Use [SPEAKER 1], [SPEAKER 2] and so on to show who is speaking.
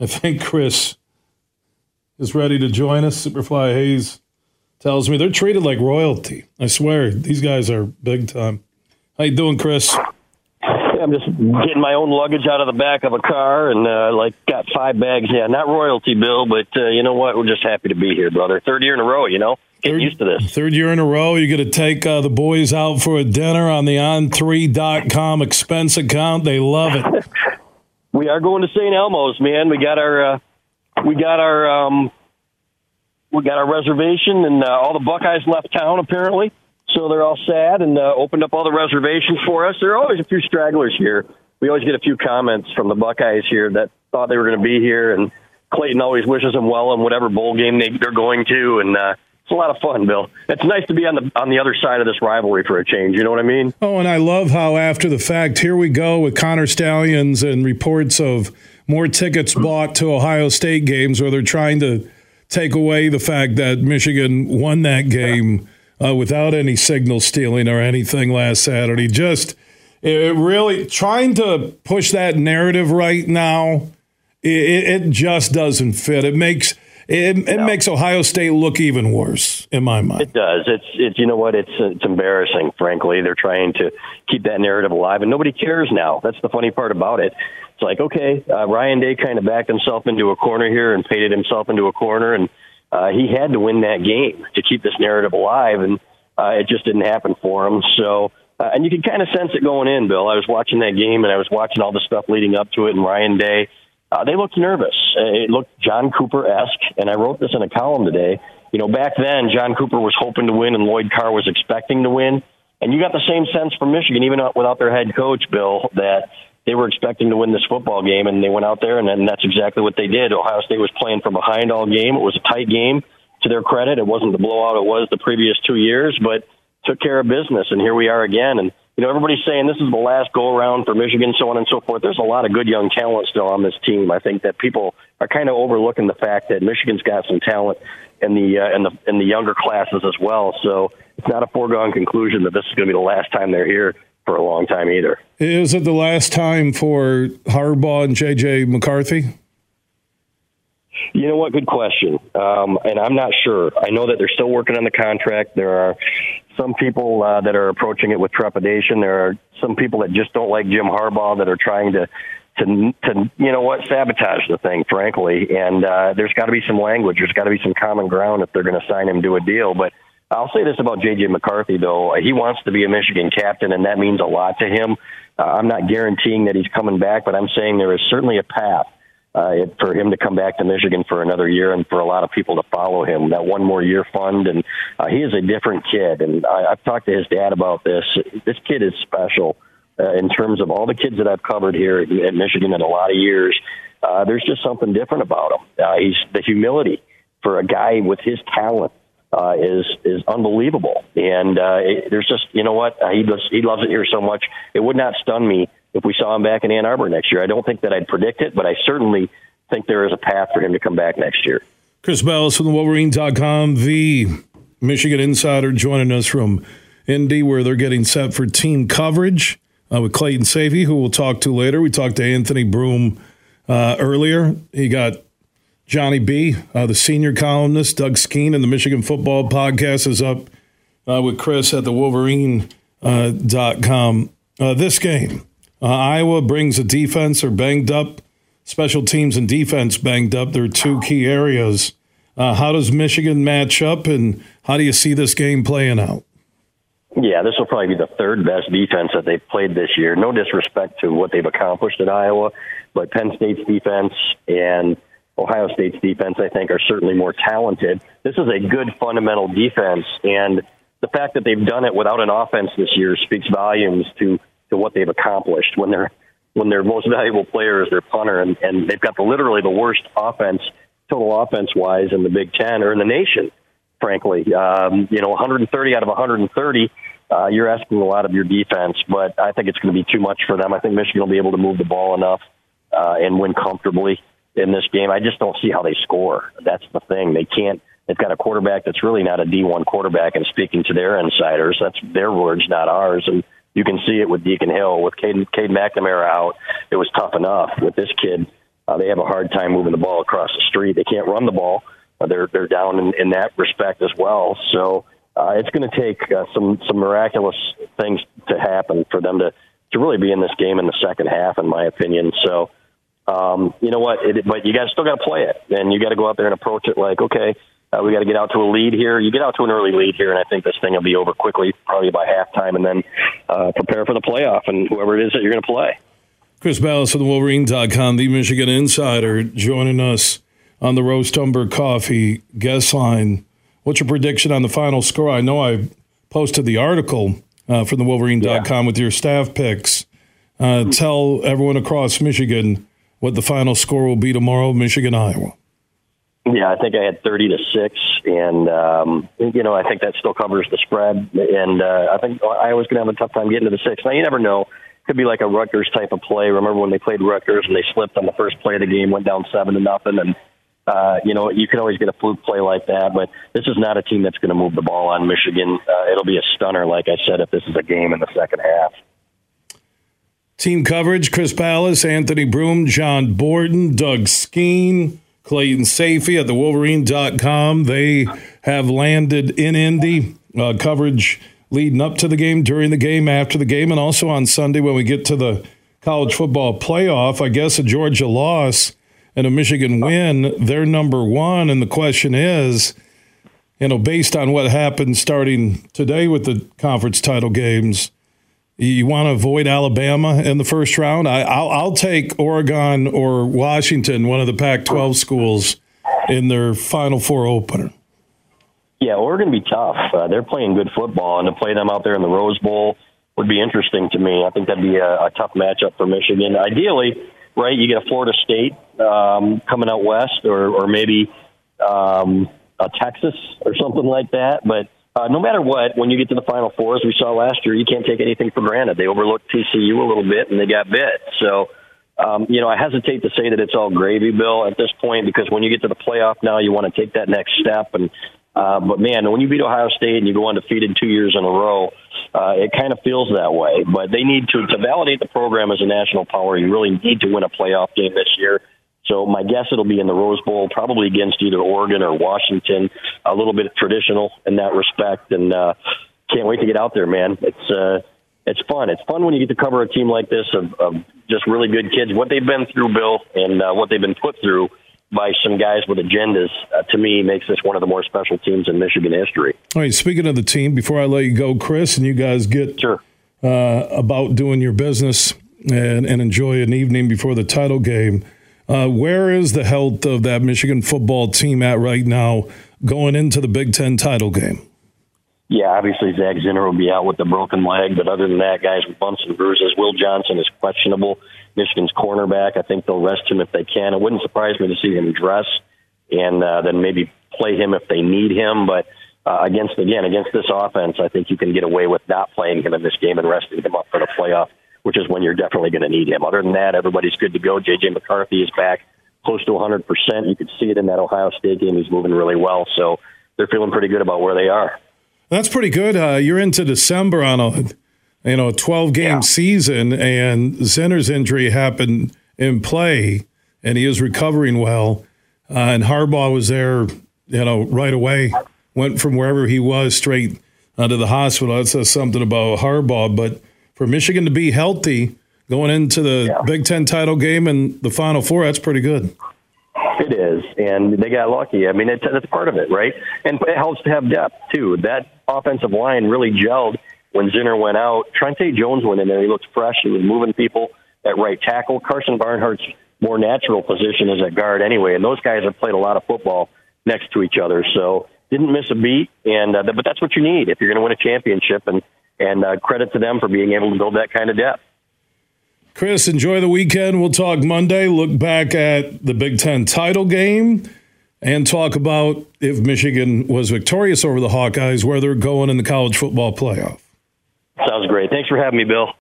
[SPEAKER 1] I think Chris is ready to join us. Superfly Hayes tells me they're treated like royalty. I swear, these guys are big time. How you doing, Chris?
[SPEAKER 2] I'm just getting my own luggage out of the back of a car and uh, like got five bags. Yeah, not royalty, Bill, but uh, you know what? We're just happy to be here, brother. Third year in a row, you know. Getting
[SPEAKER 1] third,
[SPEAKER 2] used to this.
[SPEAKER 1] Third year in a row, you're going to take uh, the boys out for a dinner on the on3.com expense account. They love it.
[SPEAKER 2] we are going to St. Elmo's, man. We got our uh, we got our um, we got our reservation, and uh, all the Buckeyes left town apparently. So they're all sad and uh, opened up all the reservations for us. There are always a few stragglers here. We always get a few comments from the Buckeyes here that thought they were going to be here, and Clayton always wishes them well in whatever bowl game they, they're going to, and uh, it's a lot of fun, Bill. It's nice to be on the on the other side of this rivalry for a change. You know what I mean?
[SPEAKER 1] Oh, and I love how after the fact, here we go with Connor Stalions and reports of more tickets bought to Ohio State games, where they're trying to take away the fact that Michigan won that game uh, without any signal stealing or anything last Saturday. Just it really trying to push that narrative right now. It, it just doesn't fit. It makes it, it no. makes Ohio State look even worse in my mind.
[SPEAKER 2] It does. It's it's you know what? It's it's embarrassing. Frankly, they're trying to keep that narrative alive, and nobody cares now. That's the funny part about it. It's like okay, uh, Ryan Day kind of backed himself into a corner here and painted himself into a corner, and uh, he had to win that game to keep this narrative alive, and uh, it just didn't happen for him. So, uh, and you can kind of sense it going in, Bill. I was watching that game, and I was watching all the stuff leading up to it, and Ryan Day. Uh, they looked nervous. Uh, it looked John Cooper esque, and I wrote this in a column today. You know, back then, John Cooper was hoping to win, and Lloyd Carr was expecting to win. And you got the same sense from Michigan, even without their head coach, Bill, that they were expecting to win this football game, and they went out there, and, and that's exactly what they did. Ohio State was playing from behind all game. It was a tight game. To their credit, it wasn't the blowout it was the previous two years, but took care of business, and here we are again. And you know, everybody's saying this is the last go around for Michigan, so on and so forth. There's a lot of good young talent still on this team. I think that people are kind of overlooking the fact that Michigan's got some talent in the uh, in the in the younger classes as well. So it's not a foregone conclusion that this is going to be the last time they're here for a long time either.
[SPEAKER 1] Is it the last time for Harbaugh and JJ McCarthy?
[SPEAKER 2] You know what? Good question. Um, and I'm not sure. I know that they're still working on the contract. There are some people uh, that are approaching it with trepidation. There are some people that just don't like Jim Harbaugh that are trying to to to you know what sabotage the thing, frankly. And uh, there's got to be some language. There's got to be some common ground if they're going to sign him to a deal. But I'll say this about JJ McCarthy, though. He wants to be a Michigan captain, and that means a lot to him. Uh, I'm not guaranteeing that he's coming back, but I'm saying there is certainly a path uh, for him to come back to Michigan for another year and for a lot of people to follow him. That one more year fund, and uh, he is a different kid. And I, I've talked to his dad about this. This kid is special uh, in terms of all the kids that I've covered here at Michigan in a lot of years. Uh, there's just something different about him. Uh, he's the humility for a guy with his talent uh, is is unbelievable. And uh, it, there's just you know what uh, he does, he loves it here so much. It would not stun me if we saw him back in Ann Arbor next year. I don't think that I'd predict it, but I certainly think there is a path for him to come back next year.
[SPEAKER 1] Chris Balas from the Wolverine.com, the Michigan insider, joining us from Indy, where they're getting set for team coverage uh, with Clayton Sayfie, who we'll talk to later. We talked to Anthony Broome uh, earlier. He got Johnny B, uh, the senior columnist, Doug Skene, and the Michigan Football Podcast is up uh, with Chris at the Wolverine.com. Uh, uh, this game, uh, Iowa brings a defense or banged up, special teams and defense banged up. They're two key areas. how does Michigan match up, and how do you see this game playing out?
[SPEAKER 2] Yeah, this will probably be the third best defense that they've played this year. No disrespect to what they've accomplished at Iowa, but Penn State's defense and Ohio State's defense, I think, are certainly more talented. This is a good fundamental defense, and the fact that they've done it without an offense this year speaks volumes to to what they've accomplished. When their when their most valuable player is their punter, and, and they've got the literally the worst offense, total offense wise, in the Big Ten or in the nation. Frankly, um, you know, 130 out of 130. Uh, you're asking a lot of your defense, but I think it's going to be too much for them. I think Michigan will be able to move the ball enough uh, and win comfortably in this game. I just don't see how they score. That's the thing. They can't. They've got a quarterback that's really not a D1 quarterback, and speaking to their insiders, that's their words, not ours. And you can see it with Deacon Hill, with Cade, Cade McNamara out. It was tough enough with this kid. Uh, they have a hard time moving the ball across the street. They can't run the ball. Uh, they're they're down in, in that respect as well. So uh, it's going to take uh, some some miraculous things to happen for them to to really be in this game in the second half, in my opinion. So. Um, you know what? It, but you got still got to play it, and you got to go out there and approach it like, okay, uh, we got to get out to a lead here. You get out to an early lead here, and I think this thing will be over quickly, probably by halftime, and then uh, prepare for the playoff and whoever it is that you're going to play.
[SPEAKER 1] Chris Balas from the Wolverine.com, the Michigan Insider, joining us on the Roast Umber Coffee guest line. What's your prediction on the final score? I know I posted the article uh, from the Wolverine.com yeah. with your staff picks. Uh, tell everyone across Michigan what the final score will be tomorrow, Michigan, Iowa.
[SPEAKER 2] Yeah, I think I had 30 to 6, and, um, you know, I think that still covers the spread. And uh, I think Iowa's going to have a tough time getting to the 6. Now, you never know. Could be like a Rutgers type of play. Remember when they played Rutgers and they slipped on the first play of the game, went down 7 to nothing, and uh, you know, you can always get a fluke play like that, but this is not a team that's going to move the ball on Michigan. Uh, it'll be a stunner, like I said, if this is a game in the second half.
[SPEAKER 1] Team coverage Chris Balas, Anthony Broome, John Borton, Doug Skene, Clayton Sayfie at the Wolverine.com. They have landed in Indy. Uh, coverage leading up to the game, during the game, after the game, and also on Sunday when we get to the college football playoff. I guess a Georgia loss and a Michigan win, they're number one. And the question is, you know, based on what happened starting today with the conference title games, you want to avoid Alabama in the first round? I, will take Oregon or Washington, one of the Pac 12 schools, in their Final Four opener.
[SPEAKER 2] Yeah, Oregon be tough. Uh, they're playing good football, and to play them out there in the Rose Bowl would be interesting to me. I think that'd be a, a tough matchup for Michigan. Ideally, right, you get a Florida State um, coming out west, or, or maybe um, a Texas or something like that. But uh, no matter what, when you get to the Final Four, as we saw last year, you can't take anything for granted. They overlooked TCU a little bit, and they got bit. So, um, you know, I hesitate to say that it's all gravy, Bill, at this point, because when you get to the playoff now, you want to take that next step. And uh, but man, when you beat Ohio State and you go undefeated two years in a row, uh, it kind of feels that way. But they need to to validate the program as a national power. You really need to win a playoff game this year. So my guess it'll be in the Rose Bowl, probably against either Oregon or Washington. A little bit traditional in that respect, and uh, can't wait to get out there, man. It's uh, it's fun. It's fun when you get to cover a team like this of, of just really good kids, what they've been through, Bill, and uh, what they've been put through by some guys with agendas. Uh, to me, makes this one of the more special teams in Michigan history.
[SPEAKER 1] All right. Speaking of the team, before I let you go, Chris, and you guys get
[SPEAKER 2] sure.
[SPEAKER 1] uh, about doing your business and, and enjoy an evening before the title game. Uh, where is the health of that Michigan football team at right now going into the Big Ten title game?
[SPEAKER 2] Yeah, obviously Zak Zinter will be out with the broken leg, but other than that, guys with bumps and bruises. Will Johnson is questionable. Michigan's cornerback. I think they'll rest him if they can. It wouldn't surprise me to see him dress and uh, then maybe play him if they need him. But uh, against again against this offense, I think you can get away with not playing him in this game and resting him up for the playoff which is when you're definitely going to need him. Other than that, everybody's good to go. J.J. McCarthy is back close to 100%. You could see it in that Ohio State game. He's moving really well. So they're feeling pretty good about where they are.
[SPEAKER 1] That's pretty good. Uh, you're into December on a you know a 12 game yeah. season, and Zinter's injury happened in play, and he is recovering well. Uh, and Harbaugh was there, you know, right away. Went from wherever he was straight uh, to the hospital. That says something about Harbaugh, but for Michigan to be healthy going into the yeah. Big Ten title game and the Final Four, that's pretty good.
[SPEAKER 2] It is, and they got lucky. I mean, it, that's part of it, right? And it helps to have depth too. That offensive line really gelled when Zinter went out. Trente Jones went in there; he looked fresh. He was moving people at right tackle. Karsen Barnhart's more natural position is at guard anyway, and those guys have played a lot of football next to each other, so didn't miss a beat. And uh, but that's what you need if you're going to win a championship. And and uh, credit to them for being able to build that kind of depth.
[SPEAKER 1] Chris, enjoy the weekend. We'll talk Monday. Look back at the Big Ten title game and talk about if Michigan was victorious over the Hawkeyes, where they're going in the college football playoff.
[SPEAKER 2] Sounds great. Thanks for having me, Bill.